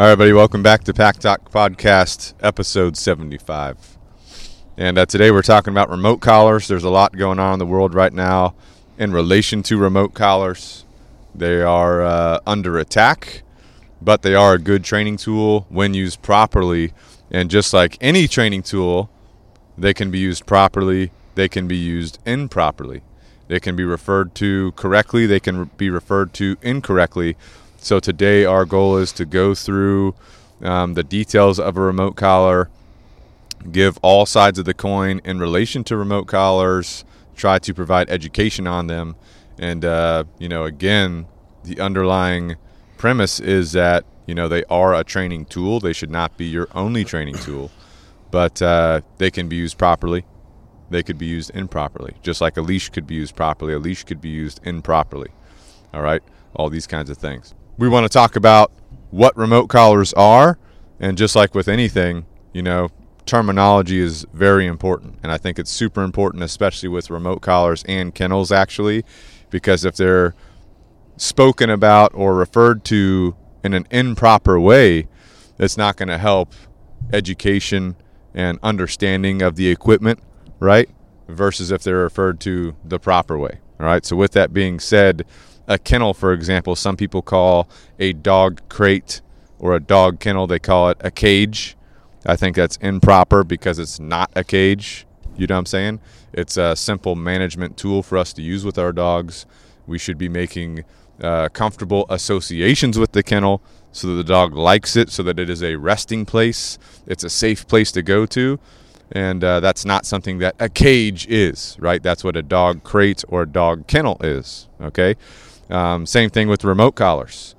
All right, buddy. Welcome back to Pack Talk Podcast, episode 75. And uh, today we're talking about remote collars. There's a lot going on in the world right now in relation to remote collars. They are uh, under attack, but they are a good training tool when used properly. And just like any training tool, they can be used properly, they can be used improperly. They can be referred to correctly, they can be referred to incorrectly so today our goal is to go through um, the details of a remote collar, give all sides of the coin in relation to remote collars, try to provide education on them, and uh, you know again the underlying premise is that you know they are a training tool. They should not be your only training tool, but uh, they can be used properly. They could be used improperly, just like a leash could be used properly. A leash could be used improperly. All right, all these kinds of things we want to talk about what remote collars are. And just like with anything, you know, terminology is very important. And I think it's super important, especially with remote collars and kennels, actually, because if they're spoken about or referred to in an improper way, it's not going to help education and understanding of the equipment, right? Versus if they're referred to the proper way. All right. So, with that being said, a kennel, for example, some people call a dog crate or a dog kennel, they call it a cage. I think that's improper because it's not a cage. You know what I'm saying? It's a simple management tool for us to use with our dogs. We should be making uh, comfortable associations with the kennel so that the dog likes it, so that it is a resting place. It's a safe place to go to. And uh, that's not something that a cage is, right? That's what a dog crate or a dog kennel is, okay? Um, same thing with remote collars.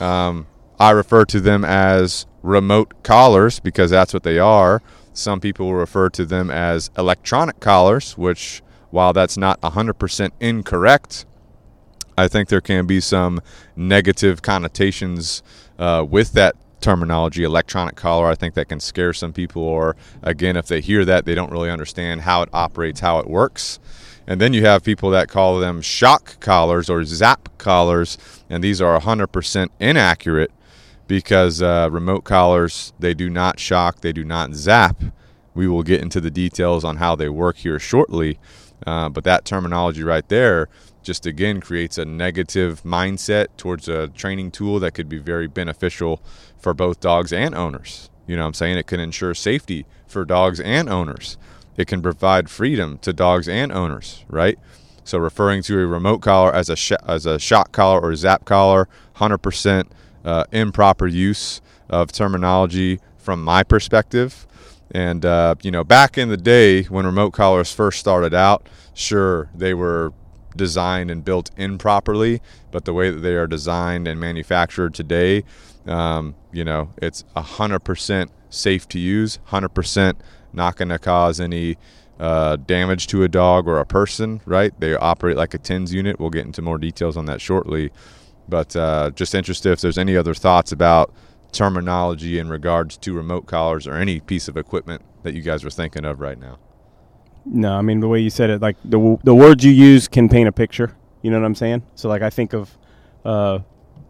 Um, I refer to them as remote collars because that's what they are. Some people refer to them as electronic collars, which, while that's not 100% incorrect, I think there can be some negative connotations uh, with that terminology, electronic collar. I think that can scare some people, or again, if they hear that, they don't really understand how it operates, how it works. And then you have people that call them shock collars or zap collars, and these are 100% inaccurate because uh, remote collars they do not shock, they do not zap. We will get into the details on how they work here shortly, uh, but that terminology right there just again creates a negative mindset towards a training tool that could be very beneficial for both dogs and owners. You know what I'm saying? It can ensure safety for dogs and owners. It can provide freedom to dogs and owners, right? So referring to a remote collar as a sh- as a shock collar or zap collar, 100% uh, improper use of terminology from my perspective. And uh, you know, back in the day when remote collars first started out, sure they were designed and built improperly, but the way that they are designed and manufactured today, um, you know, it's 100% safe to use, 100% not going to cause any uh, damage to a dog or a person, right? They operate like a TENS unit. We'll get into more details on that shortly. But uh, just interested if there's any other thoughts about terminology in regards to remote collars or any piece of equipment that you guys are thinking of right now. No, I mean the way you said it, like the the words you use can paint a picture. You know what I'm saying? So like I think of uh,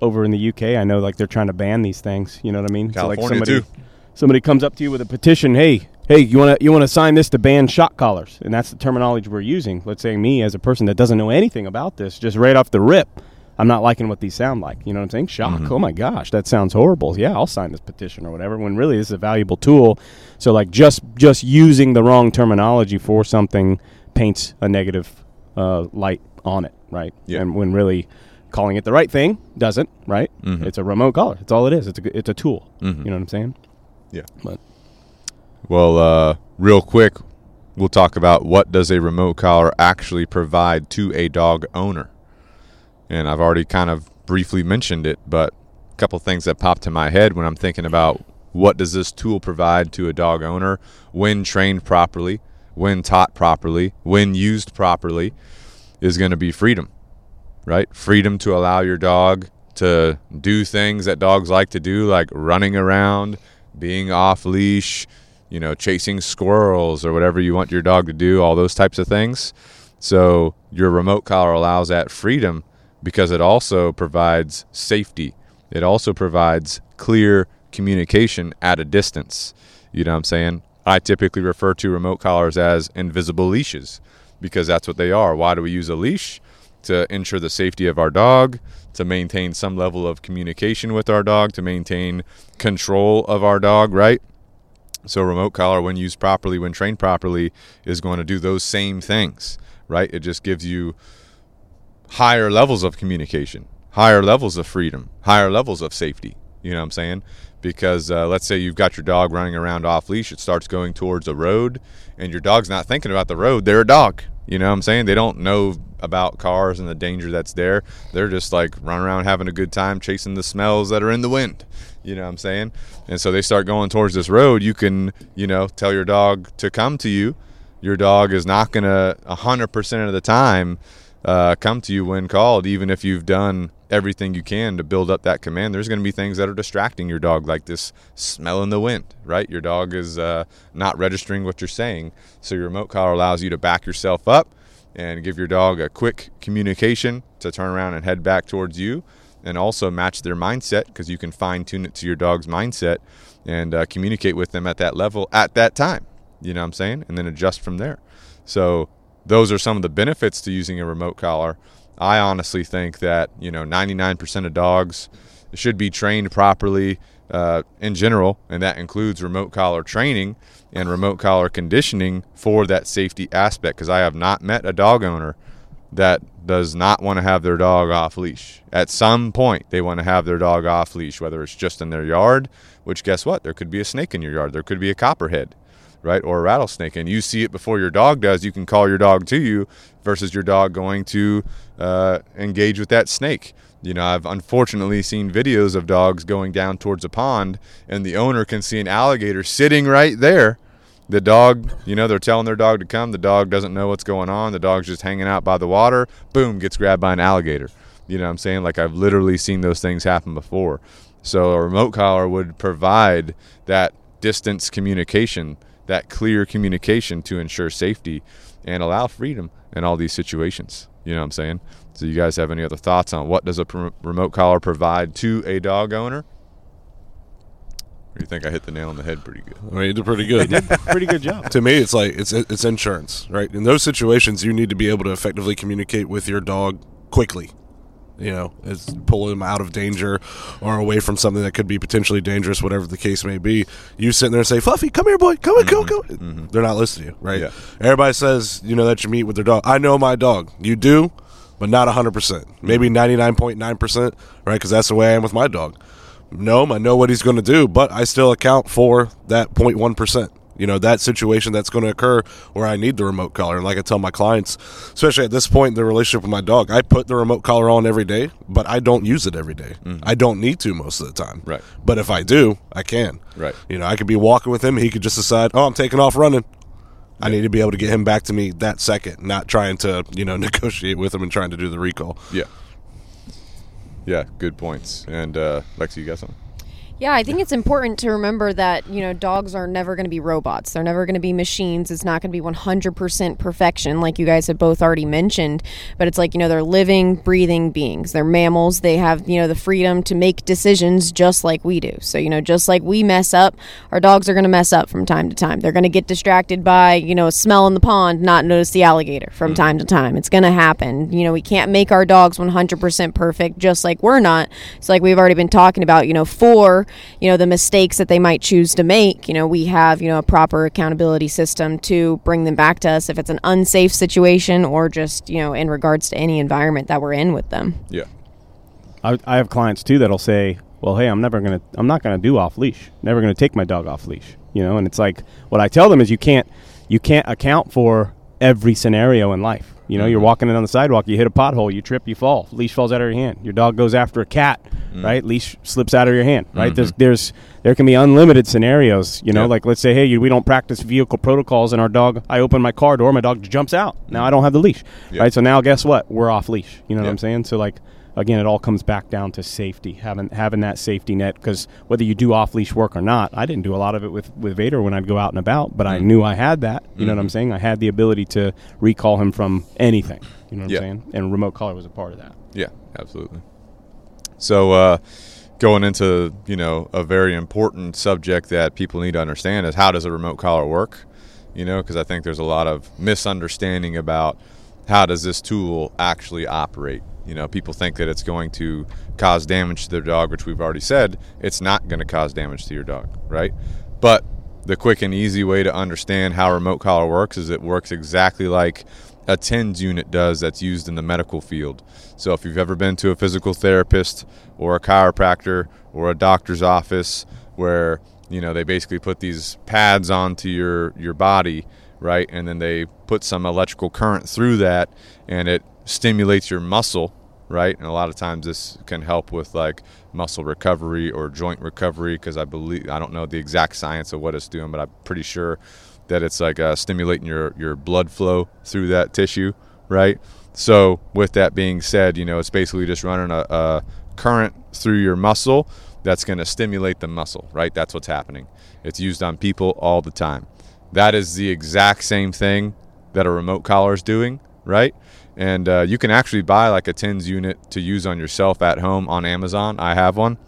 over in the UK, I know like they're trying to ban these things. You know what I mean? California so like somebody, too. Somebody comes up to you with a petition. Hey, hey, you want to you want to sign this to ban shock collars, and that's the terminology we're using. Let's say me as a person that doesn't know anything about this, just right off the rip, I'm not liking what these sound like. You know what I'm saying? Shock. Mhm. Oh my gosh, that sounds horrible. Yeah, I'll sign this petition or whatever. When really this is a valuable tool. So like just just using the wrong terminology for something paints a negative uh, light on it, right? Yeah. And when really calling it the right thing doesn't, right? Mhm. It's a remote collar. It's all it is. It's a it's a tool. Mhm. You know what I'm saying? Yeah. But Well, uh, real quick, we'll talk about what does a remote collar actually provide to a dog owner. And I've already kind of briefly mentioned it, but a couple things that popped in my head when I'm thinking about what does this tool provide to a dog owner when trained properly, when taught properly, when used properly is going to be freedom. Right? Freedom to allow your dog to do things that dogs like to do like running around, being off leash, you know, chasing squirrels or whatever you want your dog to do, all those types of things. So your remote collar allows that freedom because it also provides safety. It also provides clear communication at a distance. You know what I'm saying? I typically refer to remote collars as invisible leashes because that's what they are. Why do we use a leash? To ensure the safety of our dog, to maintain some level of communication with our dog, to maintain control of our dog, right? So, remote collar, when used properly, when trained properly, is going to do those same things, right? It just gives you higher levels of communication, higher levels of freedom, higher levels of safety. You know what I'm saying? Because uh, let's say you've got your dog running around off leash, it starts going towards a road, and your dog's not thinking about the road. They're a dog. You know what I'm saying? They don't know about cars and the danger that's there. They're just like running around having a good time chasing the smells that are in the wind. You know what I'm saying? And so they start going towards this road. You can, you know, tell your dog to come to you. Your dog is not going to 100% of the time uh, come to you when called, even if you've done everything you can to build up that command. There's going to be things that are distracting your dog, like this smell in the wind, right? Your dog is uh, not registering what you're saying. So your remote collar allows you to back yourself up and give your dog a quick communication to turn around and head back towards you and also match their mindset because you can fine tune it to your dog's mindset and uh, communicate with them at that level at that time. You know what I'm saying? And then adjust from there. So those are some of the benefits to using a remote collar. I honestly think that you know 99% of dogs should be trained properly uh, in general, and that includes remote collar training and remote collar conditioning for that safety aspect. Because I have not met a dog owner that does not want to have their dog off leash. At some point, they want to have their dog off leash, whether it's just in their yard, which guess what? There could be a snake in your yard, there could be a copperhead right? Or a rattlesnake, and you see it before your dog does, you can call your dog to you versus your dog going to uh, engage with that snake. You know, I've unfortunately seen videos of dogs going down towards a pond, and the owner can see an alligator sitting right there. The dog, you know, they're telling their dog to come. The dog doesn't know what's going on. The dog's just hanging out by the water. Boom, gets grabbed by an alligator. You know what I'm saying? Like I've literally seen those things happen before. So a remote collar would provide that distance communication that clear communication to ensure safety and allow freedom in all these situations. You know what I'm saying? So, you guys have any other thoughts on what does a pr- remote collar provide to a dog owner? Or you think I hit the nail on the head pretty good? I mean, you did pretty good. Pretty good job. to me, it's like it's it's insurance, right? In those situations, you need to be able to effectively communicate with your dog quickly. You know, it's pull them out of danger or away from something that could be potentially dangerous, whatever the case may be. You sit there and say, "Fluffy, come here, boy, come, mm-hmm. come, come." Mm-hmm. They're not listening to you, right? Yeah. Everybody says, you know, that you meet with their dog. I know my dog. You do, but not hundred percent. Maybe ninety nine point nine percent, right? Because that's the way I am with my dog. No, I know what he's going to do, but I still account for that 0.1 percent you know that situation that's going to occur where I need the remote collar. And like I tell my clients, especially at this point in the relationship with my dog, I put the remote collar on every day, but I don't use it every day. Mm-hmm. I don't need to most of the time. Right. But if I do, I can. Right. You know, I could be walking with him, he could just decide, oh, I'm taking off running. I need to be able to get him back to me that second, not trying to, you know, negotiate with him and trying to do the recall. Yeah. Yeah, good points. And uh, Lexi, you got something? Yeah, I think it's important to remember that, you know, dogs are never going to be robots. They're never going to be machines. It's not going to be 100% perfection, like you guys have both already mentioned. But it's like, you know, they're living, breathing beings. They're mammals. They have, you know, the freedom to make decisions just like we do. So, you know, just like we mess up, our dogs are going to mess up from time to time. They're going to get distracted by, you know, a smell in the pond, not notice the alligator from mm. time to time. It's going to happen. You know, we can't make our dogs 100% perfect, just like we're not. It's like we've already been talking about, you know, for you know the mistakes that they might choose to make you know we have you know a proper accountability system to bring them back to us if it's an unsafe situation or just you know in regards to any environment that we're in with them yeah i, I have clients too that'll say well hey i'm never gonna i'm not gonna do off leash never gonna take my dog off leash you know and it's like what i tell them is you can't you can't account for every scenario in life you know, mm-hmm. you're walking in on the sidewalk, you hit a pothole, you trip, you fall. Leash falls out of your hand. Your dog goes after a cat, mm-hmm. right? Leash slips out of your hand, right? Mm-hmm. There's there's there can be unlimited scenarios. You know, yep. like let's say, hey, we don't practice vehicle protocols, and our dog. I open my car door, my dog jumps out. Now I don't have the leash, yep. right? So now guess what? We're off leash. You know yep. what I'm saying? So like again, it all comes back down to safety, having having that safety net. Because whether you do off leash work or not, I didn't do a lot of it with with Vader when I'd go out and about, but mm-hmm. I knew I had that. You mm-hmm. know what I'm mm-hmm. saying? I had the ability to recall him from anything. You know what yeah. I'm saying? And remote collar was a part of that. Yeah, absolutely. So, uh, going into you know a very important subject that people need to understand is how does a remote collar work? You know because i think there's a lot of misunderstanding about how does this tool actually operate? You know people think that it's going to cause damage to their dog which we've already said it's not going to cause damage to your dog right? But the quick and easy way to understand how remote collar works is it works exactly like a TENS unit does that's used in the medical field. So if you've ever been to a physical therapist or a chiropractor or a doctor's office where you know they basically put these pads onto your your body, right? And then they put some electrical current through that and it stimulates your muscle, right? And a lot of times this can help with like muscle recovery or joint recovery because I believe I don't know the exact science of what it's doing, but I'm pretty sure that it's like uh, stimulating your your blood flow through that tissue, right? So with that being said, you know it's basically just running a, a current through your muscle that's going to stimulate the muscle, right? That's what's happening. It's used on people all the time. That is the exact same thing that a remote collar is doing, right? And uh, you can actually buy like a TENS unit to use on yourself at home on Amazon. I have one,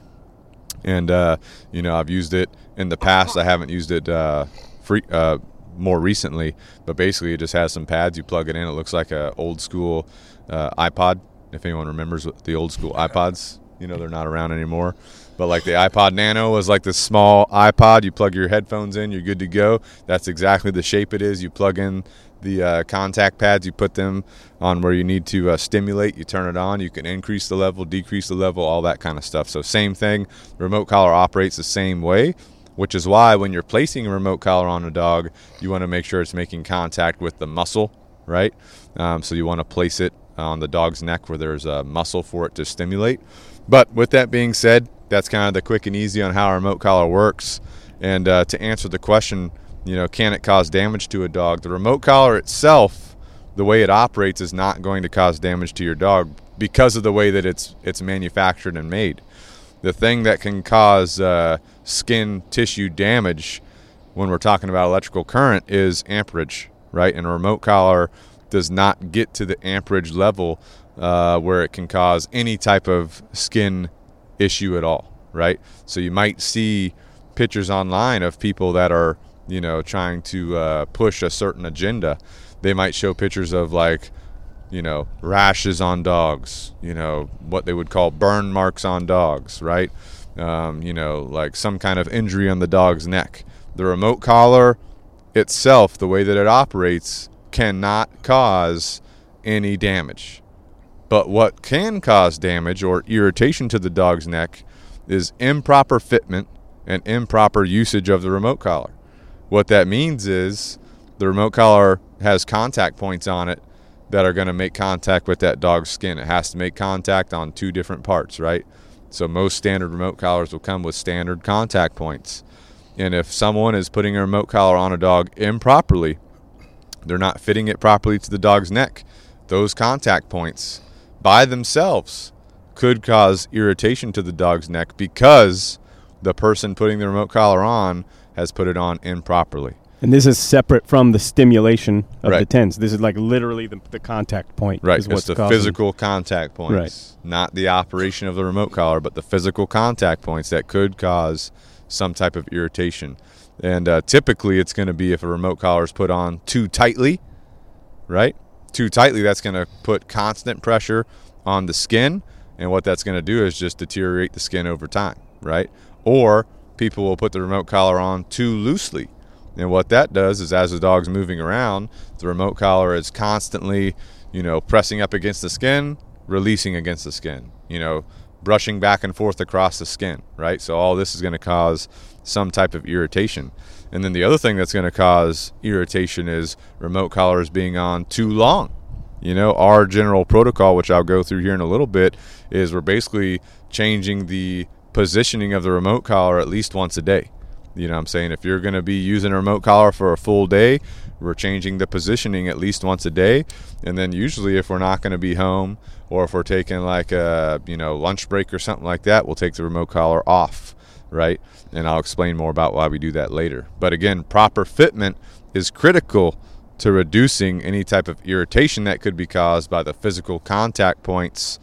and uh, you know I've used it in the past. I haven't used it uh, free uh, more recently, but basically it just has some pads. You plug it in. It looks like a old school uh, iPod. If anyone remembers the old school iPods, you know they're not around anymore. But like the iPod Nano was like this small iPod. You plug your headphones in, you're good to go. That's exactly the shape it is. You plug in the uh, contact pads, you put them on where you need to uh, stimulate. You turn it on. You can increase the level, decrease the level, all that kind of stuff. So same thing. Remote collar operates the same way which is why when you're placing a remote collar on a dog, you want to make sure it's making contact with the muscle, right? Um, so you want to place it on the dog's neck where there's a muscle for it to stimulate. But with that being said, that's kind of the quick and easy on how a remote collar works. And uh, to answer the question, you know, can it cause damage to a dog? The remote collar itself, the way it operates, is not going to cause damage to your dog because of the way that it's it's manufactured and made the thing that can cause uh, skin tissue damage when we're talking about electrical current is amperage, right? And a remote collar does not get to the amperage level uh, where it can cause any type of skin issue at all, right? So you might see pictures online of people that are, you know, trying to uh, push a certain agenda. They might show pictures of like you know, rashes on dogs, you know, what they would call burn marks on dogs, right? Um, you know, like some kind of injury on the dog's neck. The remote collar itself, the way that it operates, cannot cause any damage. But what can cause damage or irritation to the dog's neck is improper fitment and improper usage of the remote collar. What that means is the remote collar has contact points on it that are going to make contact with that dog's skin. It has to make contact on two different parts, right? So most standard remote collars will come with standard contact points. And if someone is putting a remote collar on a dog improperly, they're not fitting it properly to the dog's neck. Those contact points by themselves could cause irritation to the dog's neck because the person putting the remote collar on has put it on improperly. And this is separate from the stimulation of Right. the tens. This is like literally the, the contact point. Right, Is it's what's the causing- physical contact points, not the operation of the remote collar, but the physical contact points that could cause some type of irritation. And uh, typically, it's going to be if a remote collar is put on too tightly, right? Too tightly, that's going to put constant pressure on the skin, and what that's going to do is just deteriorate the skin over time, right? Or people will put the remote collar on too loosely. And what that does is, as the dog's moving around, the remote collar is constantly, you know, pressing up against the skin, releasing against the skin, you know, brushing back and forth across the skin, right? So all this is going to cause some type of irritation. And then the other thing that's going to cause irritation is remote collars being on too long. You know, our general protocol, which I'll go through here in a little bit, is we're basically changing the positioning of the remote collar at least once a day. You know what I'm saying? If you're going to be using a remote collar for a full day, we're changing the positioning at least once a day. And then usually if we're not going to be home or if we're taking like a, you know, lunch break or something like that, we'll take the remote collar off, right? And I'll explain more about why we do that later. But again, proper fitment is critical to reducing any type of irritation that could be caused by the physical contact points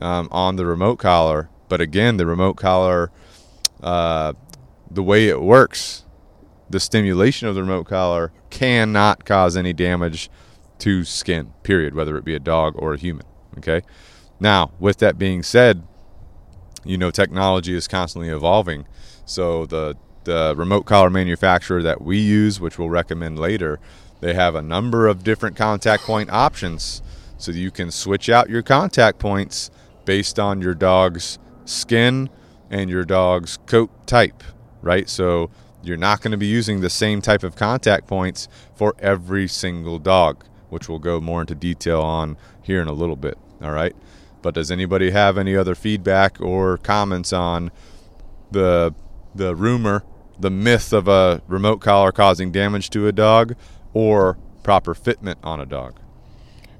um, on the remote collar But again, the remote collar, uh, the way it works, the stimulation of the remote collar cannot cause any damage to skin, period, whether it be a dog or a human. Okay. Now, with that being said, you know, technology is constantly evolving. So the the remote collar manufacturer that we use, which we'll recommend later, they have a number of different contact point options. So you can switch out your contact points based on your dog's skin and your dog's coat type, right? So you're not going to be using the same type of contact points for every single dog, which we'll go more into detail on here in a little bit. All right. But does anybody have any other feedback or comments on the the rumor, the myth of a remote collar causing damage to a dog or proper fitment on a dog?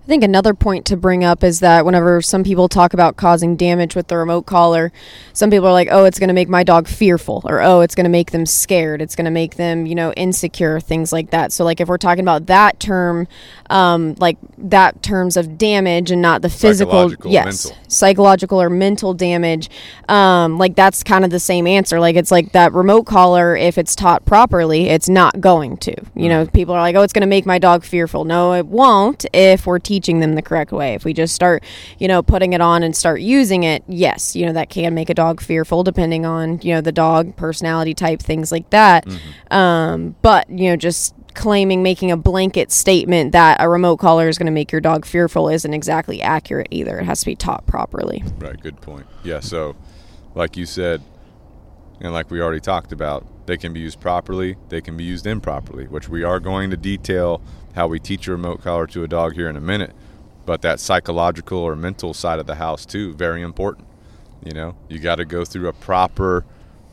I think another point to bring up is that whenever some people talk about causing damage with the remote collar, some people are like, "Oh, it's going to make my dog fearful," or "Oh, it's going to make them scared. It's going to make them, you know, insecure." Things like that. So, like, if we're talking about that term, um, like that terms of damage and not the physical, yes, mental. psychological or mental damage, um, like that's kind of the same answer. Like, it's like that remote collar. If it's taught properly, it's not going to. You know, people are like, "Oh, it's going to make my dog fearful." No, it won't. If we're teaching them the correct way. If we just start, you know, putting it on and start using it, yes, you know, that can make a dog fearful depending on, you know, the dog personality type, things like that. Um, but, you know, just claiming making a blanket statement that a remote collar is going to make your dog fearful isn't exactly accurate either. It has to be taught properly. Right, good point. Yeah, so like you said, and like we already talked about, they can be used properly, they can be used improperly, which we are going to detail how we teach a remote collar to a dog here in a minute. But that psychological or mental side of the house too, very important. You know, you got to go through a proper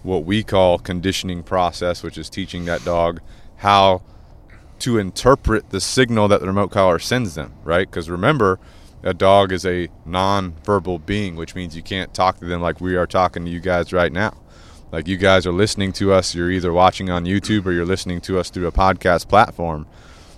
what we call conditioning process, which is teaching that dog how to interpret the signal that the remote collar sends them, right? Because remember, a dog is a non-verbal being, which means you can't talk to them like we are talking to you guys right now. Like you guys are listening to us, you're either watching on YouTube or you're listening to us through a podcast platform.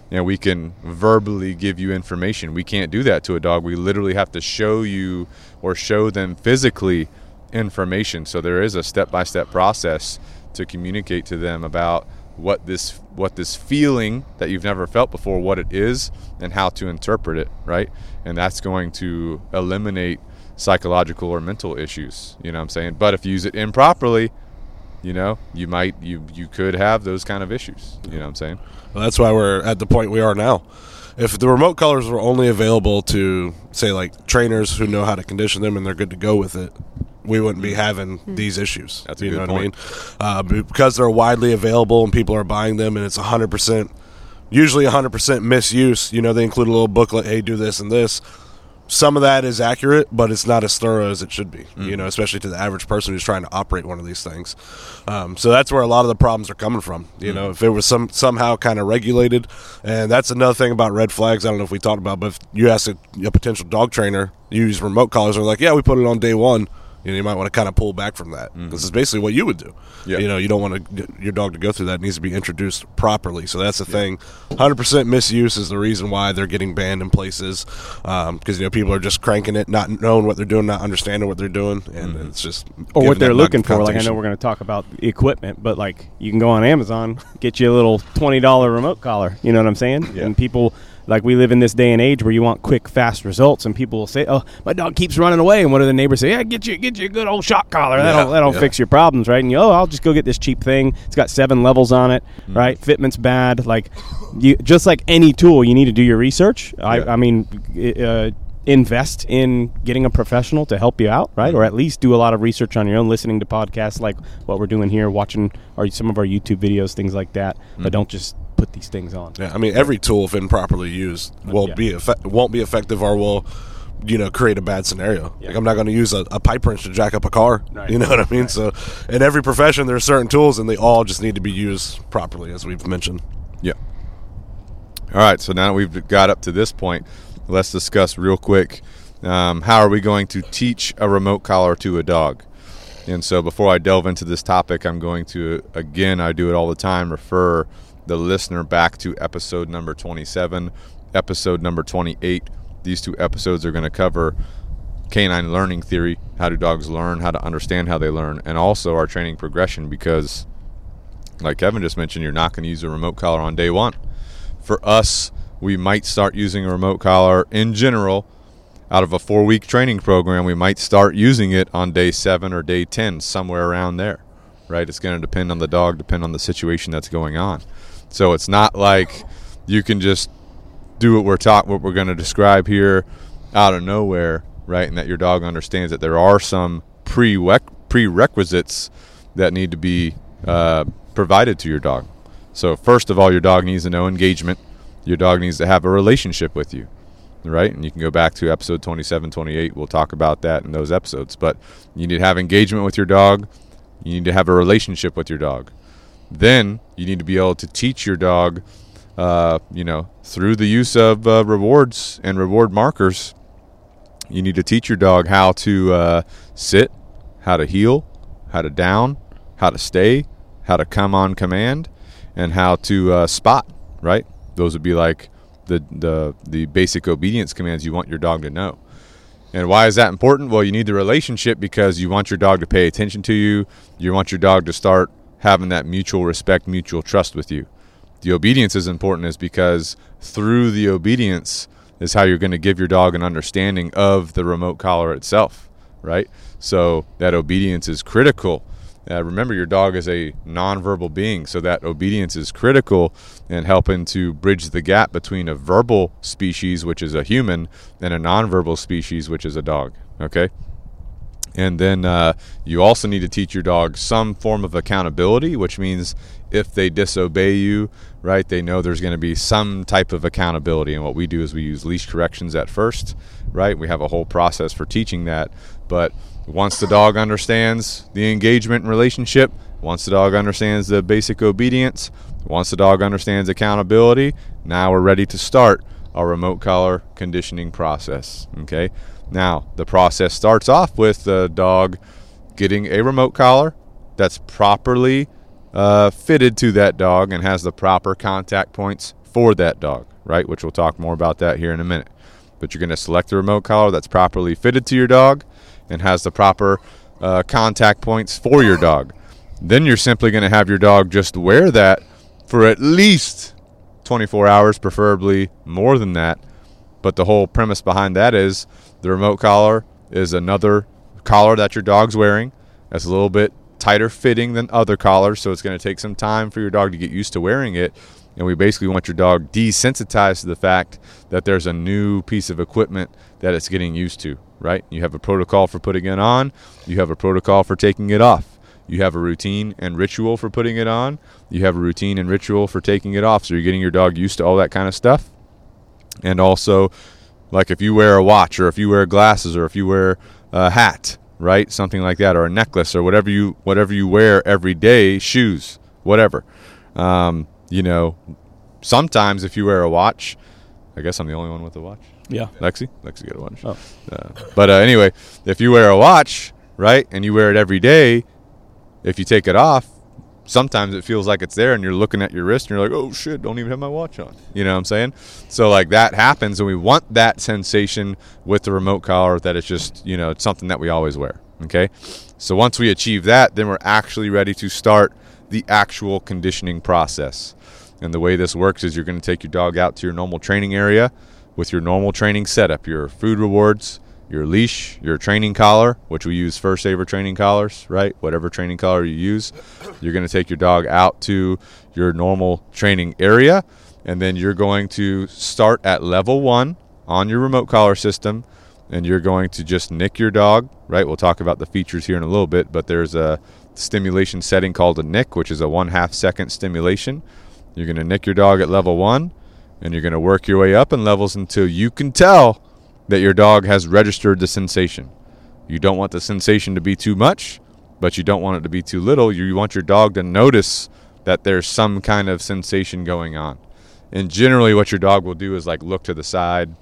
And we can verbally give you information. We can't do that to a dog. We literally have to show you or show them physically information. So there is a step-by-step process to communicate to them about what this what this feeling that you've never felt before what it is and how to interpret it right and that's going to eliminate psychological or mental issues you know what i'm saying but if you use it improperly you know you might you you could have those kind of issues you know what i'm saying Well, that's why we're at the point we are now. If the remote colors were only available to, say, like trainers who know how to condition them and they're good to go with it, we wouldn't be having these issues. That's a you good know point. what I mean? Uh, because they're widely available and people are buying them, and it's hundred percent, usually hundred percent misuse. You know, they include a little booklet. Hey, do this and this. Some of that is accurate, but it's not as thorough as it should be. Mm-hmm. You know, especially to the average person who's trying to operate one of these things. Um, so that's where a lot of the problems are coming from. You know, if it was some somehow kind of regulated, and that's another thing about red flags. I don't know if we talked about, but if you ask a, a potential dog trainer, you use remote collars, they're like, yeah, we put it on day one. You, know, you might want to kind of pull back from that. Mm-hmm. This is basically what you would do. Yeah. You know, you don't want to, your dog to go through that. It needs to be introduced properly. So that's the thing. 100% misuse is the reason why they're getting banned in places. Um, because, you know, people are just cranking it, not knowing what they're doing, not understanding what they're doing. And mm-hmm. it's just. or what they're looking for. Like I know we're going to talk about the equipment, but like you can go on Amazon, get you a little twenty dollar remote collar. You know what I'm saying? Yeah. And people like we live in this day and age where you want quick, fast results, and people will say, "Oh, my dog keeps running away," and what do the neighbors say? Yeah, get you get you a good old shock collar. That'll Yeah, that'll yeah. fix your problems, right? And you, oh, I'll just go get this cheap thing. It's got seven levels on it, Mm-hmm. right? Fitment's bad. Like you, just like any tool, you need to do your research. I, Yeah. I mean. Uh, invest in getting a professional to help you out, right? Or at least do a lot of research on your own, listening to podcasts like what we're doing here, watching our, some of our YouTube videos, things like that. But don't just put these things on. Yeah, I mean, every tool, if improperly used, will Yeah. be effe- won't be effective or will, you know, create a bad scenario. Yeah. Like I'm not going to use a, a pipe wrench to jack up a car. Right. You know what I mean? So, in every profession, there are certain tools, and they all just need to be used properly, as we've mentioned. Yeah. All right. So now that we've got up to this point, let's discuss real quick um, how are we going to teach a remote collar to a dog? And so before I delve into this topic, I'm going to, again, I do it all the time, refer the listener back to episode number 27, episode number 28. These two episodes are going to cover canine learning theory. How do dogs learn? How to understand how they learn, and also our training progression because, like Kevin just mentioned, you're not going to use a remote collar on day one. For us, we might start using a remote collar in general out of a four week training program. We might start using it on day seven or day 10, somewhere around there, right? It's going to depend on the dog, depend on the situation that's going on. So it's not like you can just do what we're taught, what we're going to describe here out of nowhere, right? And that your dog understands that there are some prerequisites that need to be uh, provided to your dog. So, first of all, your dog needs to know engagement. Your dog needs to have a relationship with you, right? And you can go back to episode 27, 28. We'll talk about that in those episodes. But you need to have engagement with your dog. You need to have a relationship with your dog. Then you need to be able to teach your dog, uh, you know, through the use of uh, rewards and reward markers. You need to teach your dog how to uh, sit, how to heel, how to down, how to stay, how to come on command, and how to uh, spot. Right? Those would be like the the the basic obedience commands you want your dog to know. And why is that important? Well, you need the relationship because you want your dog to pay attention to you. You want your dog to start having that mutual respect, mutual trust with you. The obedience is important is because through the obedience is how you're going to give your dog an understanding of the remote collar itself, right? So that obedience is critical. Uh, remember, your dog is a nonverbal being, so that obedience is critical in helping to bridge the gap between a verbal species, which is a human, and a nonverbal species, which is a dog. Okay? And then uh, you also need to teach your dog some form of accountability, which means if they disobey you, right, they know there's going to be some type of accountability. And what we do is we use leash corrections at first, right? We have a whole process for teaching that. But once the dog understands the engagement relationship, once the dog understands the basic obedience, once the dog understands accountability, now we're ready to start our remote collar conditioning process. Okay. Now, the process starts off with the dog getting a remote collar that's properly uh, fitted to that dog and has the proper contact points for that dog, right? Which we'll talk more about that here in a minute. But you're going to select the remote collar that's properly fitted to your dog and has the proper uh, contact points for your dog. Then you're simply going to have your dog just wear that for at least 24 hours, preferably more than that. But the whole premise behind that is the remote collar is another collar that your dog's wearing. That's a little bit tighter fitting than other collars, so it's going to take some time for your dog to get used to wearing it. And we basically want your dog desensitized to the fact that there's a new piece of equipment that it's getting used to, right? You have a protocol for putting it on, you have a protocol for taking it off. You have a routine and ritual for putting it on. You have a routine and ritual for taking it off. So you're getting your dog used to all that kind of stuff. And also, like if you wear a watch or if you wear glasses or if you wear a hat, right? Something like that, or a necklace or whatever you whatever you wear every day, shoes, whatever. Um, you know, sometimes if you wear a watch, I guess I'm the only one with a watch. Yeah. Lexi, Lexi got a watch. Oh. Uh, but uh, anyway, if you wear a watch, right, and you wear it every day, if you take it off, sometimes it feels like it's there and you're looking at your wrist and you're like, oh shit, don't even have my watch on. You know what I'm saying? So like that happens and we want that sensation with the remote collar that it's just, you know, it's something that we always wear. Okay. So once we achieve that, then we're actually ready to start the actual conditioning process. And the way this works is you're going to take your dog out to your normal training area with your normal training setup, your food rewards, your leash, your training collar, which we use First Saver training collars, right? Whatever training collar you use, you're going to take your dog out to your normal training area, and then you're going to start at level one on your remote collar system, and you're going to just nick your dog, right? We'll talk about the features here in a little bit, but there's a stimulation setting called a nick, which is a one half second stimulation. You're going to nick your dog at level one, and you're going to work your way up in levels until you can tell that your dog has registered the sensation. You don't want the sensation to be too much, but you don't want it to be too little. You want your dog to notice that there's some kind of sensation going on. And generally, what your dog will do is like look to the side,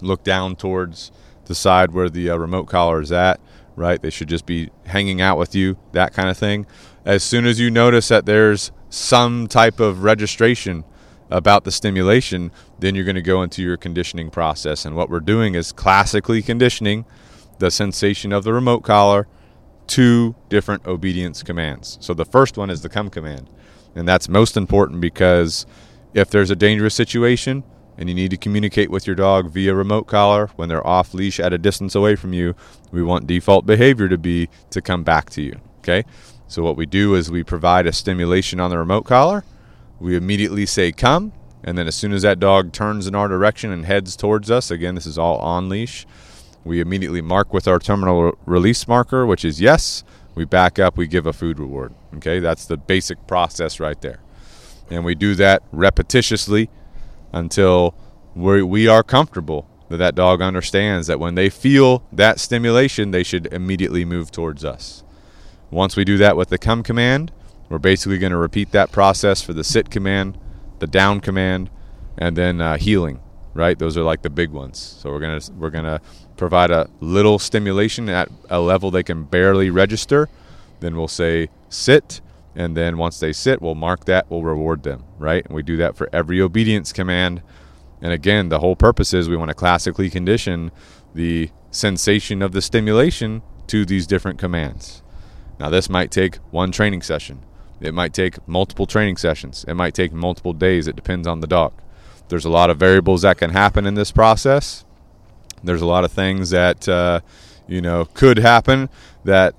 look down towards the side where the uh, remote collar is at, right? They should just be hanging out with you, that kind of thing. As soon as you notice that there's some type of registration about the stimulation, then you're going to go into your conditioning process. And what we're doing is classically conditioning the sensation of the remote collar to different obedience commands. So the first one is the come command. And that's most important because if there's a dangerous situation and you need to communicate with your dog via remote collar when they're off leash at a distance away from you, we want default behavior to be to come back to you. Okay? So what we do is we provide a stimulation on the remote collar. We immediately say come, and then as soon as that dog turns in our direction and heads towards us, again, this is all on leash, we immediately mark with our terminal release marker, which is yes. We back up, we give a food reward. Okay, that's the basic process right there. And we do that repetitiously until we are comfortable that that dog understands that when they feel that stimulation, they should immediately move towards us. Once we do that with the come command, we're basically going to repeat that process for the sit command, the down command, and then uh, heeling. Right? Those are like the big ones. So we're gonna we're gonna provide a little stimulation at a level they can barely register. Then we'll say sit, and then once they sit, we'll mark that, we'll reward them, right? And we do that for every obedience command. And again, the whole purpose is we want to classically condition the sensation of the stimulation to these different commands. Now, this might take one training session. It might take multiple training sessions. It might take multiple days. It depends on the dog. There's a lot of variables that can happen in this process. There's a lot of things that uh, you know could happen that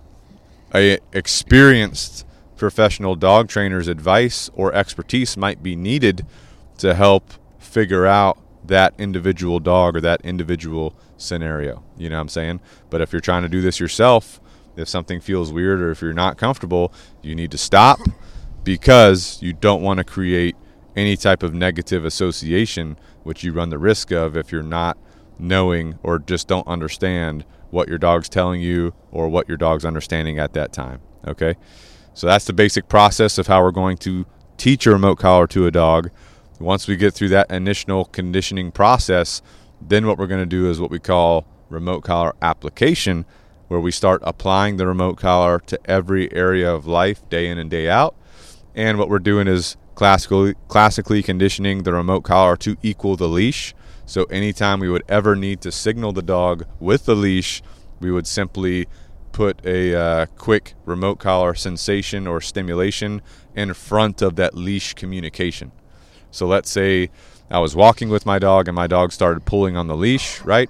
a experienced professional dog trainer's advice or expertise might be needed to help figure out that individual dog or that individual scenario. You know what I'm saying? But if you're trying to do this yourself, if something feels weird or if you're not comfortable, you need to stop because you don't want to create any type of negative association, which you run the risk of if you're not knowing or just don't understand what your dog's telling you or what your dog's understanding at that time. Okay? So that's the basic process of how we're going to teach a remote collar to a dog. Once we get through that initial conditioning process, then what we're going to do is what we call remote collar application, where we start applying the remote collar to every area of life day in and day out. And what we're doing is classically, classically conditioning the remote collar to equal the leash. So anytime we would ever need to signal the dog with the leash, we would simply put a uh, quick remote collar sensation or stimulation in front of that leash communication. So let's say I was walking with my dog and my dog started pulling on the leash, right?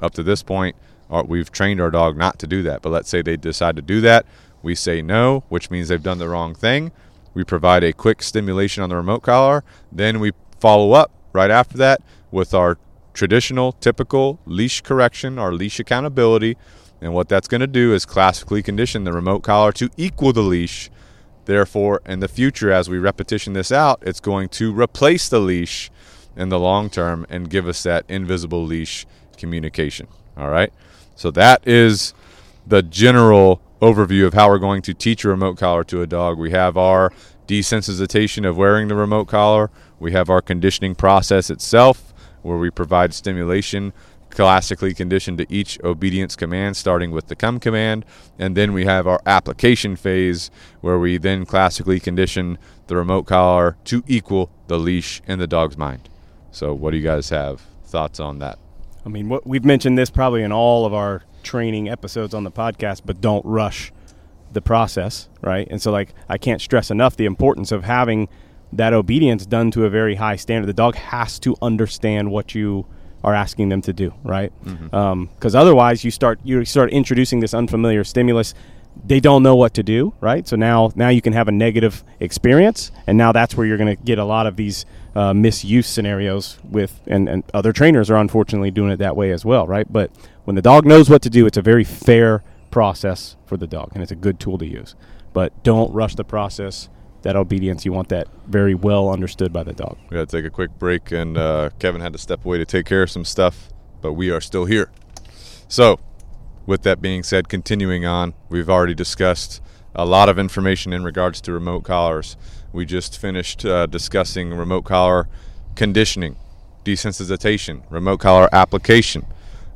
Up to this point, we've trained our dog not to do that. But let's say they decide to do that. We say no, which means they've done the wrong thing. We provide a quick stimulation on the remote collar. Then we follow up right after that with our traditional, typical leash correction, our leash accountability. And what that's going to do is classically condition the remote collar to equal the leash. Therefore, in the future, as we repetition this out, it's going to replace the leash in the long term and give us that invisible leash communication. All right. So that is the general overview of how we're going to teach a remote collar to a dog. We have our desensitization of wearing the remote collar. We have our conditioning process itself, where we provide stimulation classically conditioned to each obedience command, starting with the come command. And then we have our application phase, where we then classically condition the remote collar to equal the leash in the dog's mind. So, what do you guys have thoughts on that? I mean, what, we've mentioned this probably in all of our training episodes on the podcast, but don't rush the process, right? And so, like, I can't stress enough the importance of having that obedience done to a very high standard. The dog has to understand what you are asking them to do, right? Because Mm-hmm. um, otherwise, you start you start introducing this unfamiliar stimulus. They don't know what to do, right? So now now you can have a negative experience, and now that's where you're going to get a lot of these uh, misuse scenarios with, and, and other trainers are unfortunately doing it that way as well, right? But when the dog knows what to do, it's a very fair process for the dog, and it's a good tool to use. But don't rush the process. That obedience, you want that very well understood by the dog. We got to take a quick break, and uh, Kevin had to step away to take care of some stuff, but we are still here. So, with that being said, continuing on, we've already discussed a lot of information in regards to remote collars. We just finished uh, discussing remote collar conditioning, desensitization, remote collar application,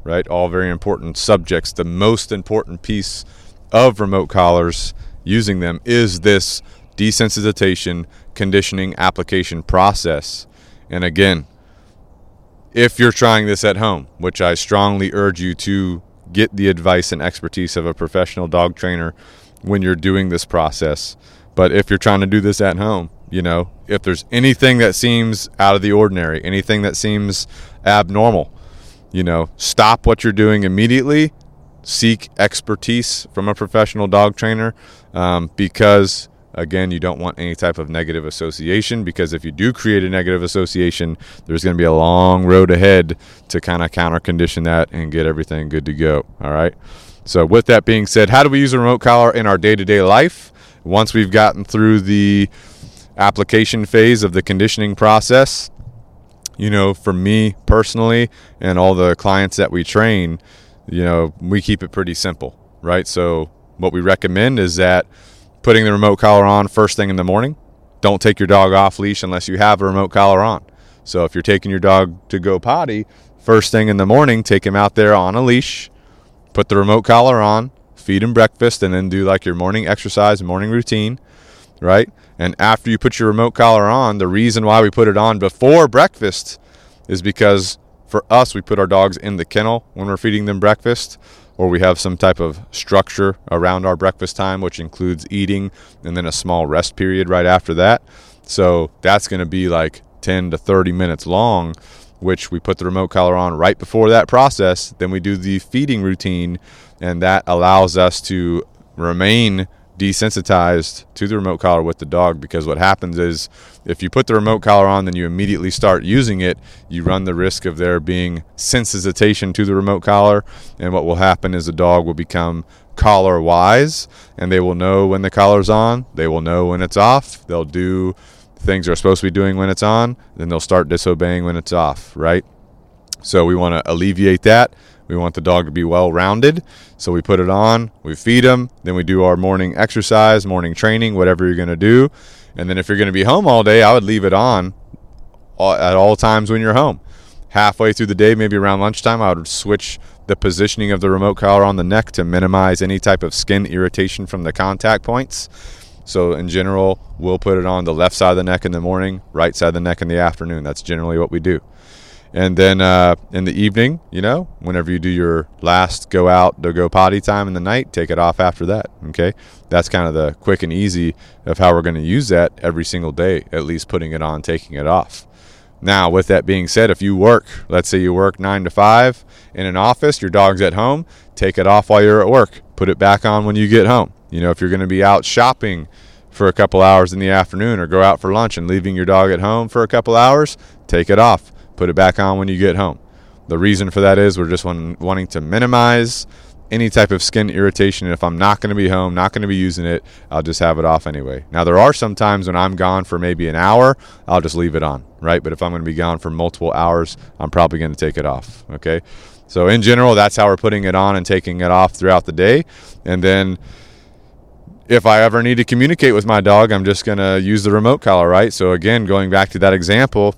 right? All very important subjects. The most important piece of remote collars using them is this desensitization conditioning application process. And again, if you're trying this at home, which I strongly urge you to get the advice and expertise of a professional dog trainer when you're doing this process. But if you're trying to do this at home, you know, if there's anything that seems out of the ordinary, anything that seems abnormal, you know, stop what you're doing immediately. Seek expertise from a professional dog trainer um, because Again, you don't want any type of negative association because if you do create a negative association, there's going to be a long road ahead to kind of counter condition that and get everything good to go. All right. So, with that being said, how do we use a remote collar in our day to day life? Once we've gotten through the application phase of the conditioning process, you know, for me personally and all the clients that we train, you know, we keep it pretty simple, right? So, what we recommend is that putting the remote collar on first thing in the morning. Don't take your dog off leash unless you have a remote collar on. So if you're taking your dog to go potty, first thing in the morning, take him out there on a leash, put the remote collar on, feed him breakfast, and then do like your morning exercise, morning routine, right? And after you put your remote collar on, the reason why we put it on before breakfast is because for us, we put our dogs in the kennel when we're feeding them breakfast or we have some type of structure around our breakfast time, which includes eating and then a small rest period right after that. So that's going to be like 10 to 30 minutes long, which we put the remote collar on right before that process. Then we do the feeding routine, and that allows us to remain desensitized to the remote collar with the dog because what happens is if you put the remote collar on then you immediately start using it you run the risk of there being sensitization to the remote collar and what will happen is the dog will become collar wise and they will know when the collar's on they will know when it's off they'll do things they're supposed to be doing when it's on then they'll start disobeying when it's off right so we want to alleviate that we want the dog to be well rounded. So we put it on, we feed him, then we do our morning exercise, morning training, whatever you're going to do. And then if you're going to be home all day, I would leave it on at all times when you're home. Halfway through the day, maybe around lunchtime, I would switch the positioning of the remote collar on the neck to minimize any type of skin irritation from the contact points. So, in general, we'll put it on the left side of the neck in the morning, right side of the neck in the afternoon. That's generally what we do. And then uh, in the evening, you know, whenever you do your last go out to go potty time in the night, take it off after that. Okay. That's kind of the quick and easy of how we're going to use that every single day, at least putting it on, taking it off. Now, with that being said, if you work, let's say you work nine to five in an office, your dog's at home, take it off while you're at work. Put it back on when you get home. You know, if you're going to be out shopping for a couple hours in the afternoon or go out for lunch and leaving your dog at home for a couple hours, take it off Put it back on when you get home. The reason for that is we're just wanting to minimize any type of skin irritation. if I'm not going to be home, not going to be using it, I'll just have it off anyway. Now, there are some times when I'm gone for maybe an hour, I'll just leave it on, right? But if I'm going to be gone for multiple hours, I'm probably going to take it off, okay? So, in general, that's how we're putting it on and taking it off throughout the day. And then if I ever need to communicate with my dog, I'm just going to use the remote collar, right? So, again, going back to that example,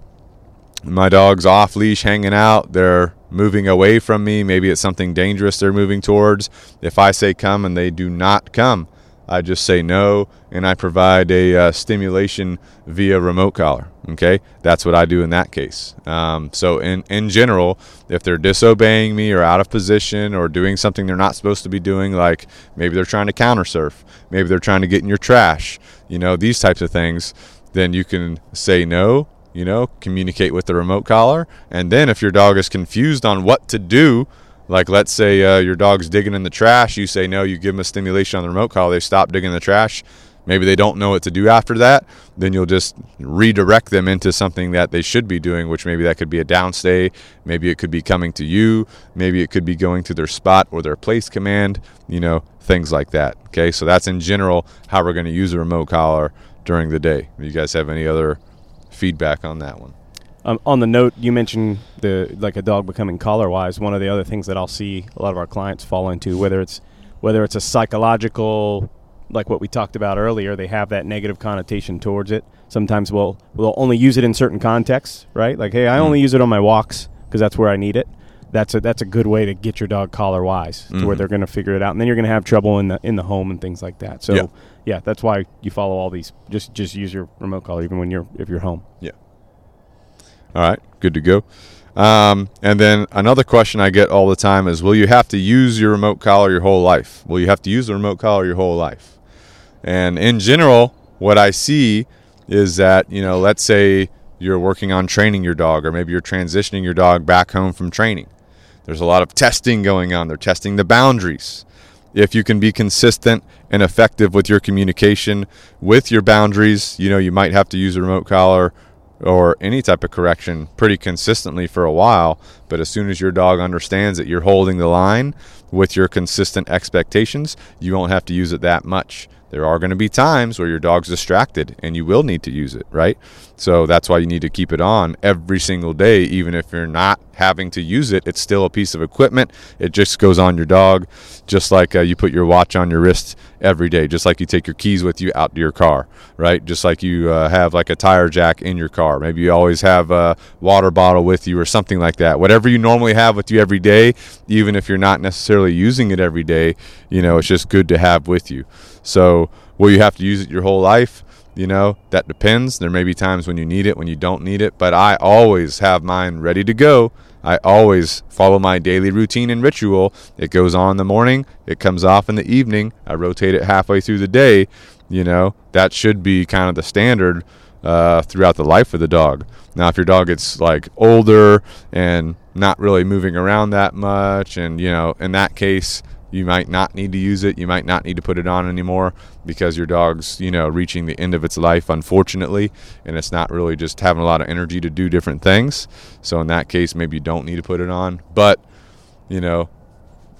my dog's off leash hanging out they're moving away from me maybe it's something dangerous they're moving towards if i say come and they do not come i just say no and i provide a uh, stimulation via remote collar okay that's what i do in that case um, so in, in general if they're disobeying me or out of position or doing something they're not supposed to be doing like maybe they're trying to counter surf maybe they're trying to get in your trash you know these types of things then you can say no you know, communicate with the remote collar. And then if your dog is confused on what to do, like let's say uh, your dog's digging in the trash, you say no, you give them a stimulation on the remote collar, they stop digging in the trash. Maybe they don't know what to do after that. Then you'll just redirect them into something that they should be doing, which maybe that could be a downstay. Maybe it could be coming to you. Maybe it could be going to their spot or their place command, you know, things like that. Okay, so that's in general how we're going to use a remote collar during the day. You guys have any other feedback on that one. Um, on the note, you mentioned the like a dog becoming collar wise. One of the other things that I'll see a lot of our clients fall into, whether it's whether it's a psychological, like what we talked about earlier, they have that negative connotation towards it. Sometimes we'll we'll only use it in certain contexts, right? Like, hey, I only mm. use it on my walks because that's where I need it. That's a that's a good way to get your dog collar wise to mm-hmm. where they're going to figure it out, and then you're going to have trouble in the in the home and things like that. So. Yeah yeah, that's why you follow all these. Just just use your remote collar even when you're if you're home. Yeah. All right, good to go. Um, and then another question I get all the time is, will you have to use your remote collar your whole life? Will you have to use the remote collar your whole life? And in general, what I see is that, you know, let's say you're working on training your dog, or maybe you're transitioning your dog back home from training. There's a lot of testing going on. They're testing the boundaries. If you can be consistent and effective with your communication with your boundaries, you know, you might have to use a remote collar or any type of correction pretty consistently for a while. But as soon as your dog understands that you're holding the line with your consistent expectations, you won't have to use it that much there are going to be times where your dog's distracted and you will need to use it, right? So that's why you need to keep it on every single day, even if you're not having to use it. It's still a piece of equipment. It just goes on your dog, just like uh, you put your watch on your wrist every day, just like you take your keys with you out to your car, right? Just like you uh, have like a tire jack in your car. Maybe you always have a water bottle with you or something like that. Whatever you normally have with you every day, even if you're not necessarily using it every day, you know, it's just good to have with you. So, will you have to use it your whole life? You know, that depends. There may be times when you need it, when you don't need it, but I always have mine ready to go. I always follow my daily routine and ritual. It goes on in the morning, it comes off in the evening. I rotate it halfway through the day. You know, that should be kind of the standard uh, throughout the life of the dog. Now, if your dog gets like older and not really moving around that much, and you know, in that case, you might not need to use it. You might not need to put it on anymore because your dog's, you know, reaching the end of its life, unfortunately, and it's not really just having a lot of energy to do different things. So in that case, maybe you don't need to put it on. But, you know,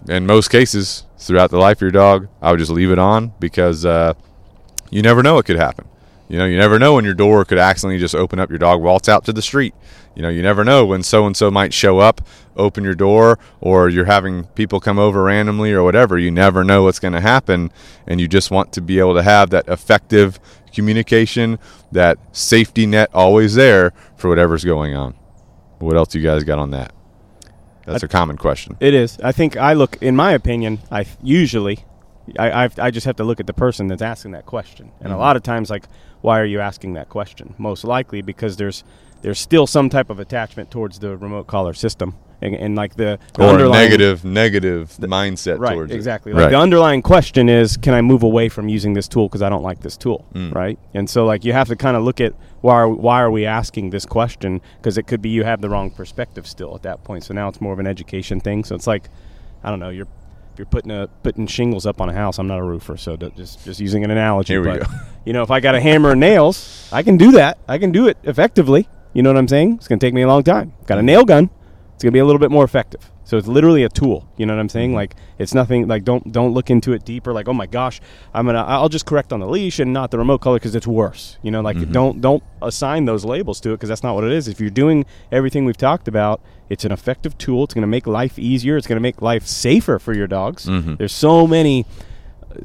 in most cases, throughout the life of your dog, I would just leave it on because uh, you never know what could happen. You know, you never know when your door could accidentally just open up your dog waltz out to the street. You know, you never know when so and so might show up, open your door, or you're having people come over randomly or whatever. You never know what's going to happen, and you just want to be able to have that effective communication, that safety net always there for whatever's going on. What else you guys got on that? That's a common question. It is. I think I look, in my opinion, I usually, I, I've, I just have to look at the person that's asking that question. And Mm-hmm. a lot of times, like, why are you asking that question? Most likely because there's there's still some type of attachment towards the remote collar system, and, and like the, the Or negative, negative mindset right towards it. exactly like Right. the underlying question is can i move away from using this tool because i don't like this tool Mm. right and so like you have to kind of look at why are, why are we asking this question because it could be you have the wrong perspective still at that point so now it's more of an education thing so it's like i don't know you're you're putting a putting shingles up on a house i'm not a roofer so just just using an analogy Here we but go. you know if i got a hammer and nails i can do that. I can do it effectively. You know what i'm saying? It's going to take me a long time. Got a nail gun going to be a little bit more effective. So it's literally a tool you know what i'm saying? Mm-hmm. like it's nothing like don't don't look into it deeper like oh my gosh i'm gonna i'll just correct on the leash and not the remote color because it's worse. You know like Mm-hmm. don't don't assign those labels to it because that's not what it is. If you're doing everything we've talked about it's an effective tool. It's going to make life easier. It's going to make life safer for your dogs. Mhm. there's so many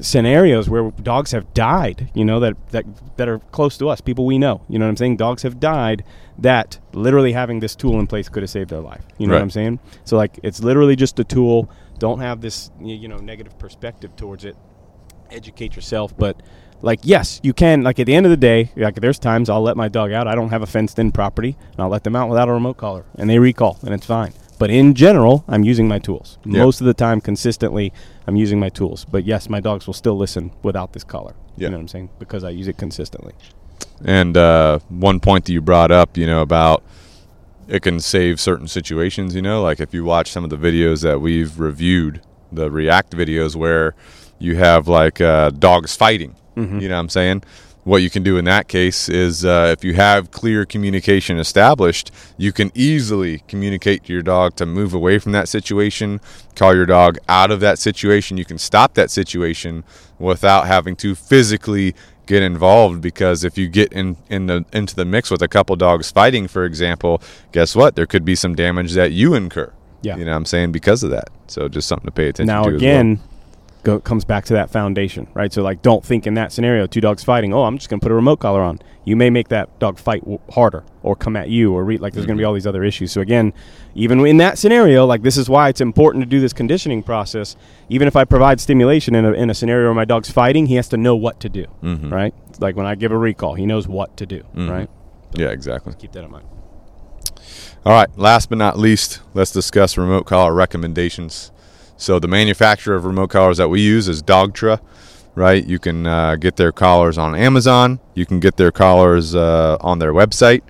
scenarios where dogs have died, you know, that, that that are close to us, people we know. You know what I'm saying? Dogs have died that literally having this tool in place could have saved their life. You know Right. what I'm saying? So like it's literally just a tool. Don't have this you know negative perspective towards it. Educate yourself, but like yes, you can like at the end of the day, like there's times I'll let my dog out. I don't have a fenced in property and I'll let them out without a remote collar and they recall and it's fine. But in general, I'm using my tools. Yep. Most of the time consistently I'm using my tools. But yes, my dogs will still listen without this collar. Yeah. You know what I'm saying? Because I use it consistently. And uh, one point that you brought up, you know, about it can save certain situations, you know, like if you watch some of the videos that we've reviewed, the React videos where you have like uh, dogs fighting, you know what I'm saying? What you can do in that case is uh, if you have clear communication established, you can easily communicate to your dog to move away from that situation, call your dog out of that situation. You can stop that situation without having to physically get involved because if you get in, in the into the mix with a couple dogs fighting, for example, guess what? There could be some damage that you incur. Yeah. You know what I'm saying? Because of that. So just something to pay attention now to. as well. Go, comes back to that foundation, right? So like, don't think in that scenario, two dogs fighting. Oh, I'm just going to put a remote collar on. You may make that dog fight w- harder, or come at you, or re- like there's going to be all these other issues. So again, even in that scenario, like this is why it's important to do this conditioning process. Even if I provide stimulation in a, in a scenario where my dog's fighting, he has to know what to do, Mhm. right? Like when I give a recall, he knows what to do, Mhm. right? Yeah, exactly. Keep that in mind. All right, last but not least, let's discuss remote collar recommendations. So the manufacturer of remote collars that we use is Dogtra, right? You can uh, get their collars on Amazon. You can get their collars uh, on their website.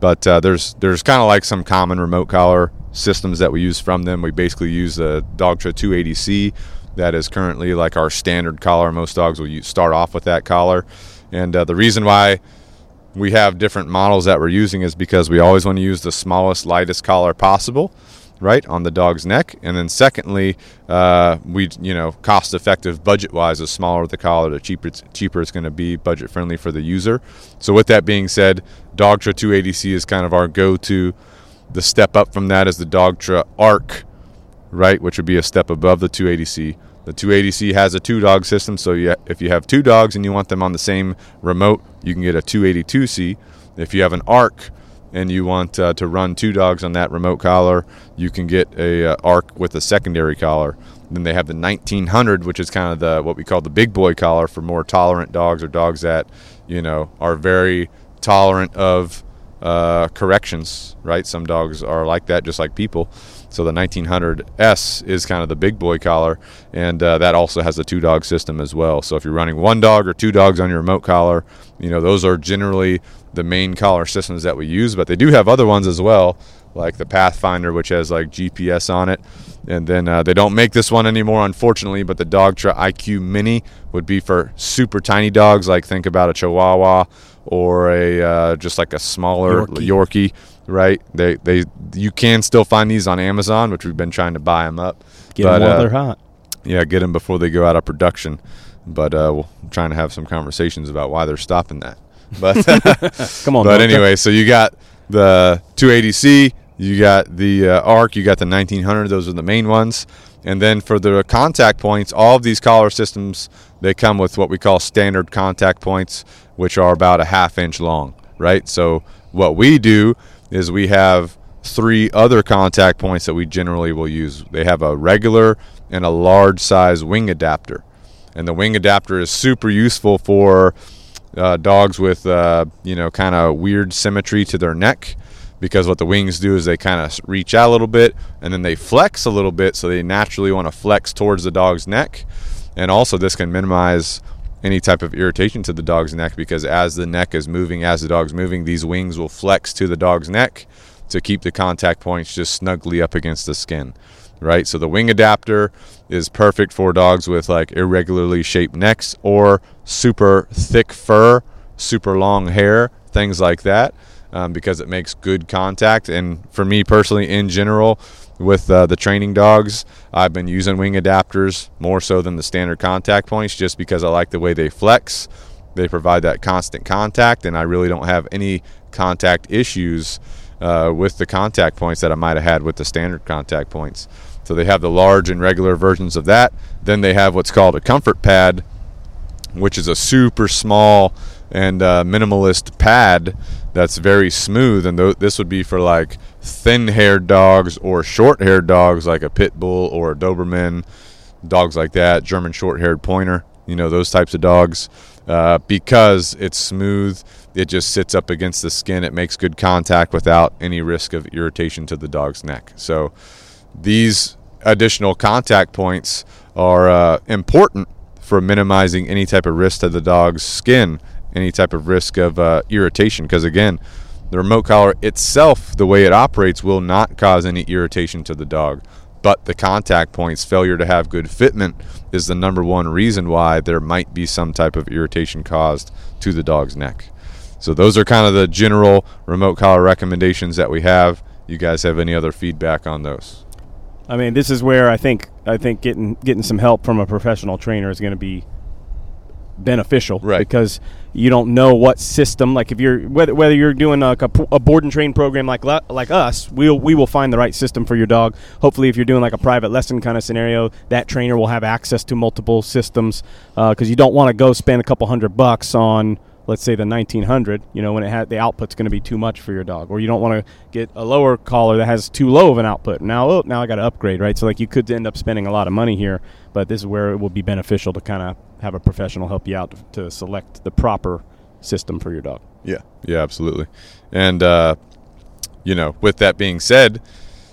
But uh, there's there's kind of like some common remote collar systems that we use from them. We basically use the Dogtra 280C. That is currently like our standard collar. Most dogs will use, start off with that collar. And uh, the reason why we have different models that we're using is because we always want to use the smallest, lightest collar possible right on the dog's neck. And then secondly uh, we you know cost effective budget wise the smaller the collar the cheaper it's, cheaper it's going to be budget friendly for the user. So with that being said dogtra 280c is kind of our go-to. The step up from that is the dogtra arc right which would be a step above the 280c the 280c has a two dog system so you, if you have two dogs and you want them on the same remote you can get a 282c if you have an arc and you want uh, to run two dogs on that remote collar, you can get a uh, arc with a secondary collar. Then they have the 1900, which is kind of the what we call the big boy collar for more tolerant dogs or dogs that you know are very tolerant of uh, corrections. Right? Some dogs are like that, just like people. So the 1900S is kind of the big boy collar, and uh, that also has a two dog system as well. So if you're running one dog or two dogs on your remote collar, you know those are generally the main collar systems that we use, but they do have other ones as well, like the Pathfinder, which has like GPS on it. And then uh, they don't make this one anymore, unfortunately, but the Dogtra IQ Mini would be for super tiny dogs, like think about a Chihuahua or a uh, just like a smaller Yorkie. Yorkie. right? They they you can still find these on Amazon, which we've been trying to buy them up. Get but, them while uh, they're hot. Yeah, get them before they go out of production. But uh, we're trying to have some conversations about why they're stopping that. But come on. But anyway, so you got the 280C, you got the uh, ARC, you got the 1900. Those are the main ones. And then for the contact points, all of these collar systems they come with what we call standard contact points, which are about a half inch long, right? So what we do is we have three other contact points that we generally will use. They have a regular and a large size wing adapter. And the wing adapter is super useful for uh, dogs with uh, you know kind of weird symmetry to their neck because what the wings do is they kind of reach out a little bit and then they flex a little bit so they naturally want to flex towards the dog's neck. And also this can minimize any type of irritation to the dog's neck because as the neck is moving as the dog's moving these wings will flex to the dog's neck to keep the contact points just snugly up against the skin right so the wing adapter is perfect for dogs with like irregularly shaped necks or super thick fur, super long hair, things like that, um, because it makes good contact. And for me personally, in general, with uh, the training dogs, I've been using wing adapters more so than the standard contact points just because I like the way they flex. They provide that constant contact, and I really don't have any contact issues uh, with the contact points that I might have had with the standard contact points. So they have the large and regular versions of that. Then they have what's called a comfort pad, which is a super small and uh, minimalist pad that's very smooth. And th- this would be for like thin haired dogs or short haired dogs, like a pit bull or a Doberman, dogs like that, German short haired pointer, you know, those types of dogs. Uh, because it's smooth, it just sits up against the skin. It makes good contact without any risk of irritation to the dog's neck. So, these additional contact points are uh, important for minimizing any type of risk to the dog's skin, any type of risk of uh, irritation. Because again, the remote collar itself, the way it operates, will not cause any irritation to the dog. But the contact points, failure to have good fitment, is the number one reason why there might be some type of irritation caused to the dog's neck. So, those are kind of the general remote collar recommendations that we have. You guys have any other feedback on those? I mean, this is where I think I think getting getting some help from a professional trainer is going to be beneficial, right? Because you don't know what system. Like if you're whether whether you're doing a, a board and train program like like us, we'll we will find the right system for your dog. Hopefully, if you're doing like a private lesson kind of scenario, that trainer will have access to multiple systems because uh, you don't want to go spend a couple hundred bucks on let's say the 1900 you know when it had the output's going to be too much for your dog or you don't want to get a lower collar that has too low of an output. Now oh, now i got to upgrade right? So like you could end up spending a lot of money here but this is where it will be beneficial to kind of have a professional help you out to, to, select the proper system for your dog. Yeah. Yeah absolutely. And uh, you know, with that being said,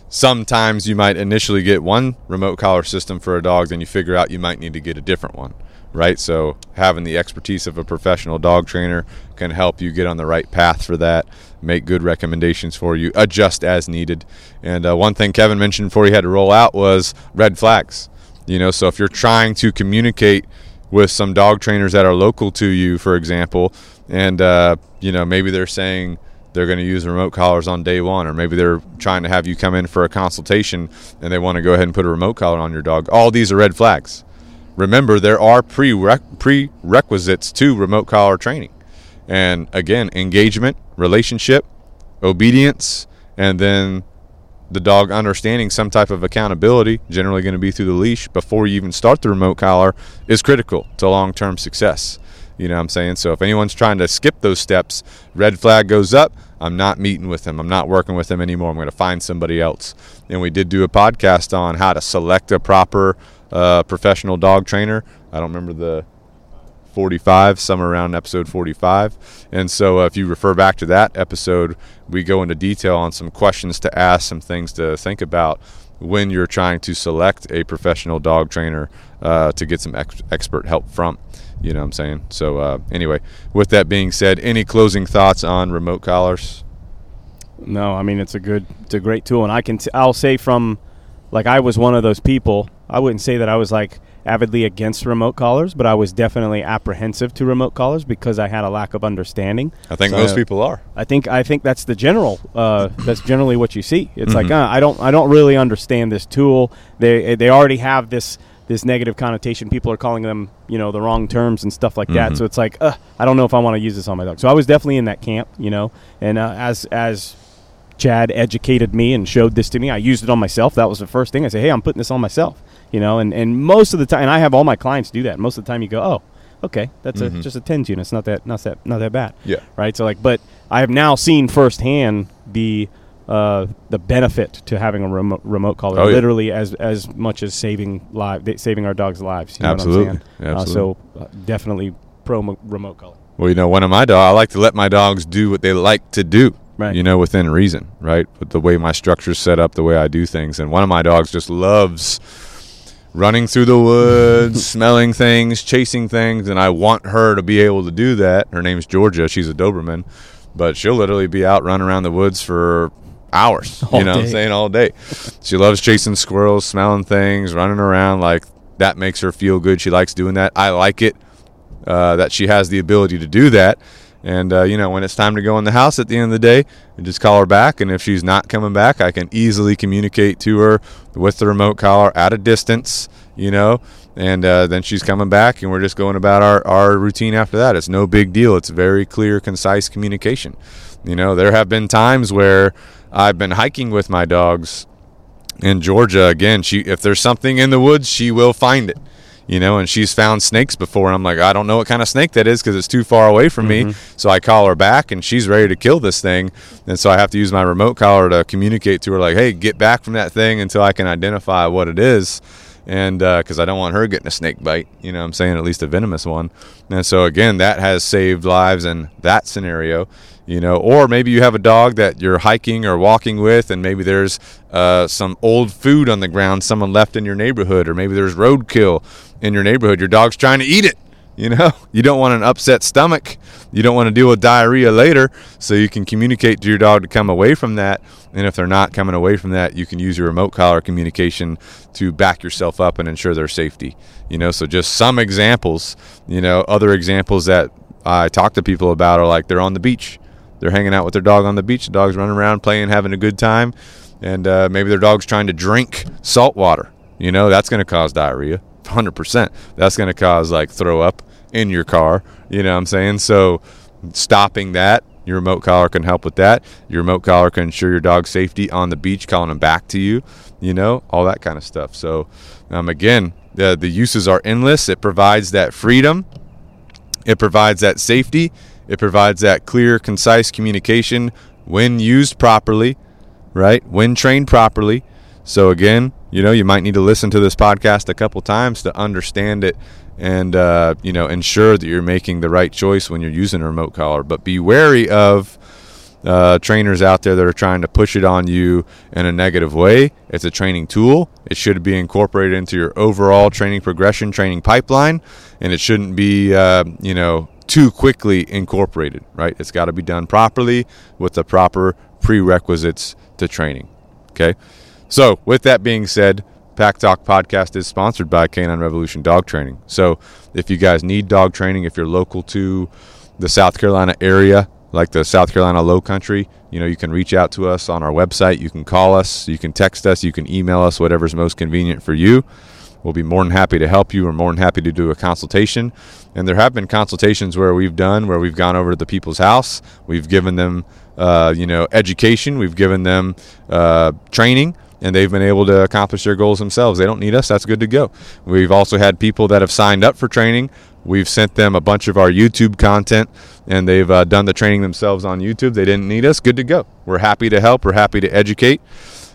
sometimes you might initially get one remote collar system for a dog, then you figure out you might need to get a different one, right? So having the expertise of a professional dog trainer can help you get on the right path for that, make good recommendations for you, adjust as needed. And uh, one thing Kevin mentioned before he had to roll out was red flags. You know, so if you're trying to communicate with some dog trainers that are local to you, for example, and uh, you know maybe they're saying they're going to use remote collars on day one, or maybe they're trying to have you come in for a consultation and they want to go ahead and put a remote collar on your dog. All these are red flags. Remember, there are prerequisites to remote collar training. And again, engagement, relationship, obedience, and then the dog understanding some type of accountability, generally going to be through the leash, before you even start the remote collar, is critical to long term success. You know what I'm saying? So if anyone's trying to skip those steps, red flag goes up. I'm not meeting with them. I'm not working with them anymore. I'm going to find somebody else. And we did do a podcast on how to select a proper uh, professional dog trainer. I don't remember the 45, somewhere around episode 45. And so uh, if you refer back to that episode, we go into detail on some questions to ask, some things to think about when you're trying to select a professional dog trainer uh, to get some ex- expert help from. You know what I'm saying? So, uh, anyway, with that being said, any closing thoughts on remote collars? No, I mean it's a good, it's a great tool, and I can, I'll say from, like I was one of those people. I wouldn't say that I was like avidly against remote collars, but I was definitely apprehensive to remote collars because I had a lack of understanding. I think So most people are. I think I think that's the general. Uh, that's generally what you see. It's like Mhm. uh, I don't I don't really understand this tool. They they already have this this negative connotation. People are calling them you know the wrong terms and stuff like that. Mhm. So it's like uh, I don't know if I want to use this on my dog. So I was definitely in that camp. You know, and uh, as as Chad educated me and showed this to me, I used it on myself. That was the first thing I said. Hey, I'm putting this on myself. You know, and and most of the time, and I have all my clients do that. Most of the time, you go, oh. Okay, that's Mhm. a just a tens unit. It's not that not that not that bad Yeah. right? So like, but I have now seen firsthand the uh, the benefit to having a remote, remote collar, Oh, yeah. literally as as much as saving live saving our dogs' lives. You know Absolutely. what I'm saying? Uh, Absolutely. so uh, definitely pro mo- remote collar. Well, you know, one of my dogs, I like to let my dogs do what they like to do. Right. You know, within reason, right? But the way my structure's set up, the way I do things. And one of my dogs just loves running through the woods, smelling things, chasing things, and I want her to be able to do that. Her name's Georgia. She's a Doberman, but she'll literally be out running around the woods for hours. All you know what I'm saying? All day. She loves chasing squirrels, smelling things, running around. Like that makes her feel good. She likes doing that. I like it uh, that she has the ability to do that. And uh, you know, when it's time to go in the house at the end of the day, I just call her back. And if she's not coming back, I can easily communicate to her with the remote collar at a distance. You know, and uh, then she's coming back, and we're just going about our our routine after that. It's no big deal. It's very clear, concise communication. You know, there have been times where I've been hiking with my dogs in Georgia again, she if there's something in the woods, she will find it. You know, and she's found snakes before. And I'm like, I don't know what kind of snake that is because it's too far away from me. Mm-hmm. So I call her back, and she's ready to kill this thing. And so I have to use my remote collar to communicate to her, like, hey, get back from that thing until I can identify what it is. And uh, because I don't want her getting a snake bite, you know what I'm saying, at least a venomous one. And so, again, that has saved lives in that scenario you know or maybe you have a dog that you're hiking or walking with and maybe there's uh, some old food on the ground someone left in your neighborhood or maybe there's roadkill in your neighborhood. Your dog's trying to eat it you know? You don't want an upset stomach. You don't want to deal with diarrhea later so you can communicate to your dog to come away from that and if they're not coming away from that you can use your remote collar communication to back yourself up and ensure their safety you know? So just some examples you know other examples that i talk to people about are like they're on the beach they're hanging out with their dog on the beach. The dog's running around playing, having a good time, and uh, maybe their dog's trying to drink salt water. You know, that's going to cause diarrhea, hundred percent. That's going to cause like throw up in your car. You know what I'm saying? So, stopping that. Your remote collar can help with that. Your remote collar can ensure your dog's safety on the beach, calling them back to you. You know, all that kind of stuff. So, um, again, the the uses are endless. It provides that freedom. It provides that safety. It provides that clear, concise communication when used properly, right? When trained properly. So, again, you know, you might need to listen to this podcast a couple times to understand it and, uh, you know, ensure that you're making the right choice when you're using a remote collar. But be wary of uh, trainers out there that are trying to push it on you in a negative way. It's a training tool. It should be incorporated into your overall training progression, training pipeline, and it shouldn't be, uh, you know, too quickly incorporated. Right? It's got to be done properly with the proper prerequisites to training. Okay. So, with that being said, Pack Talk podcast is sponsored by Canine Revolution Dog Training. So, if you guys need dog training, if you're local to the South Carolina area, like the South Carolina Low Country, you know, you can reach out to us on our website. You can call us, you can text us, you can email us, whatever's most convenient for you. We'll be more than happy to help you. We're more than happy to do a consultation. And there have been consultations where we've done where we've gone over to the people's house, we've given them, uh, you know, education, we've given them uh, training, and they've been able to accomplish their goals themselves. They don't need us. That's good to go. We've also had people that have signed up for training. We've sent them a bunch of our YouTube content, and they've uh, done the training themselves on YouTube. They didn't need us. Good to go. We're happy to help. We're happy to educate.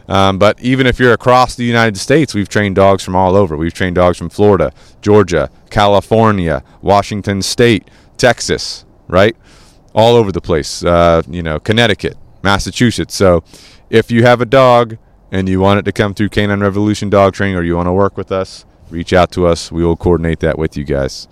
Um, but even if you're across the United States, we've trained dogs from all over. We've trained dogs from Florida, Georgia, California, Washington State, Texas, right? All over the place. Uh, you know, Connecticut, Massachusetts. So if you have a dog and you want it to come through Canine Revolution Dog Training or you want to work with us, reach out to us. We will coordinate that with you guys.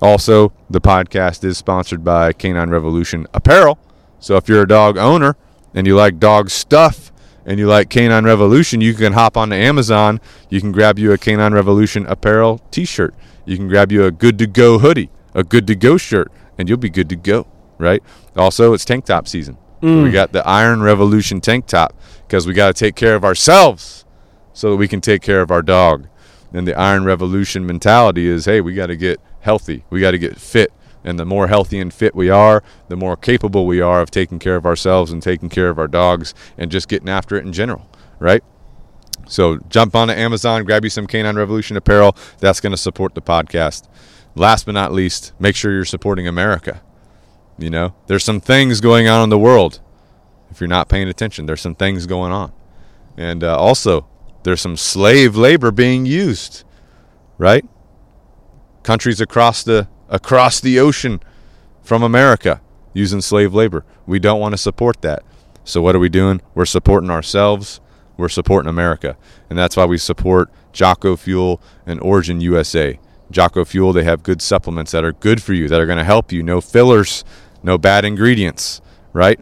Also, the podcast is sponsored by Canine Revolution Apparel. So if you're a dog owner and you like dog stuff and you like Canine Revolution, you can hop onto Amazon. You can grab you a Canine Revolution Apparel t shirt. You can grab you a good to go hoodie, a good to go shirt, and you'll be good to go, right? Also, it's tank top season. We mm. got the Iron Revolution tank top because we got to take care of ourselves so that we can take care of our dog. And the Iron Revolution mentality is hey, we got to get healthy, we got to get fit. And the more healthy and fit we are, the more capable we are of taking care of ourselves and taking care of our dogs and just getting after it in general, right? So jump onto Amazon, grab you some Canine Revolution apparel. That's going to support the podcast. Last but not least, make sure you're supporting America. You know, there's some things going on in the world. If you're not paying attention, there's some things going on. And uh, also, there's some slave labor being used, right? Countries across the across the ocean from America using slave labor. We don't want to support that. So what are we doing? We're supporting ourselves. We're supporting America, and that's why we support Jocko Fuel and Origin USA. Jocko Fuel, they have good supplements that are good for you, that are going to help you. No fillers, no bad ingredients, right?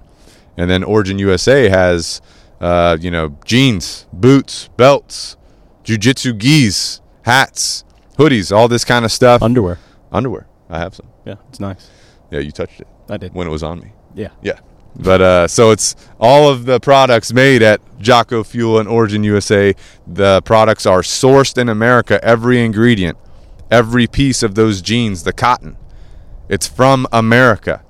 And then Origin USA has, uh, you know, jeans, boots, belts, jujitsu gis, hats, hoodies, all this kind of stuff. Underwear. Underwear. I have some. Yeah, it's nice. Yeah, you touched it I did. when it was on me. Yeah. Yeah. But uh, so it's all of the products made at Jocko Fuel and Origin USA. The products are sourced in America. Every ingredient, every piece of those jeans, the cotton, it's from America.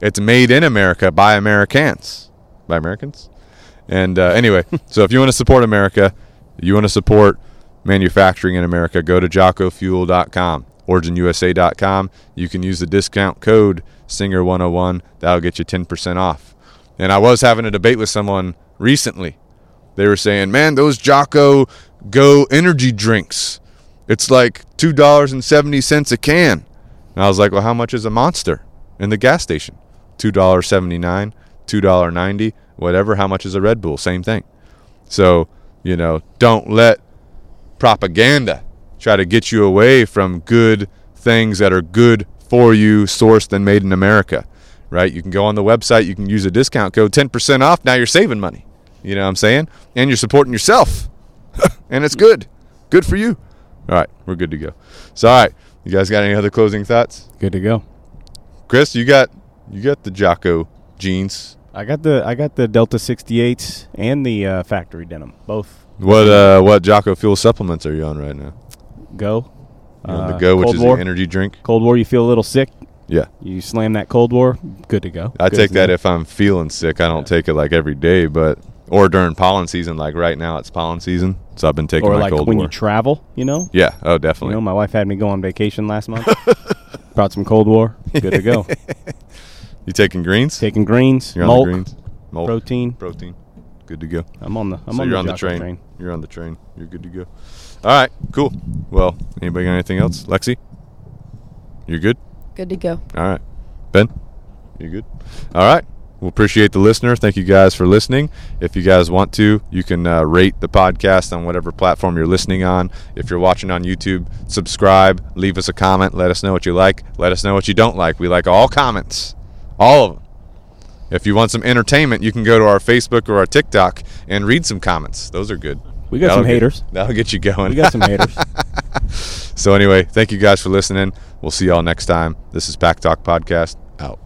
It's made in America by Americans. By Americans? And uh, anyway, so if you want to support America, you want to support manufacturing in America, go to jockofuel.com, originusa.com. You can use the discount code SINGER101. That'll get you 10% off. And I was having a debate with someone recently. They were saying, man, those Jocko Go energy drinks, it's like $2.70 a can. And I was like, well, how much is a monster in the gas station? $2.79, $2.90, whatever. How much is a Red Bull? Same thing. So, you know, don't let propaganda try to get you away from good things that are good for you, sourced and made in America, right? You can go on the website, you can use a discount code, 10% off. Now you're saving money. You know what I'm saying? And you're supporting yourself. and it's good. Good for you. All right, we're good to go. So, all right, you guys got any other closing thoughts? Good to go. Chris, you got you got the Jocko jeans. I got the I got the Delta 68s and the uh, factory denim. Both What uh what Jocko Fuel supplements are you on right now? Go. You're on the Uh, Go, which Cold is War. the energy drink. Cold War, you feel a little sick. Yeah. You slam that Cold War, good to go. I Good take that if I'm feeling sick. I don't take it like every day, but or during pollen season. Like right now, it's pollen season, so I've been taking or my like cold when war. you travel, you know. yeah. Oh, You definitely. know, my wife had me go on vacation last month. Brought some Cold War, good to go. you taking greens? Taking greens, You're milk, on the greens. Milk, protein. protein. Good to go. I'm on the I'm so on you're the on the Jocko train. You're on the train. You're good to go. All right. Cool. Well, anybody got anything else? Lexi, you're good. Good to go. All right. Ben, you good? All right. We'll appreciate the listener. Thank you guys for listening. If you guys want to, you can uh, rate the podcast on whatever platform you're listening on. If you're watching on YouTube, subscribe, leave us a comment, let us know what you like, let us know what you don't like. We like all comments, all of them. If you want some entertainment, you can go to our Facebook or our TikTok and read some comments. Those are good. We got That'll some get- haters. That'll get you going. We got some haters. So anyway, thank you guys for listening. We'll see y'all next time. This is Pack Talk Podcast out.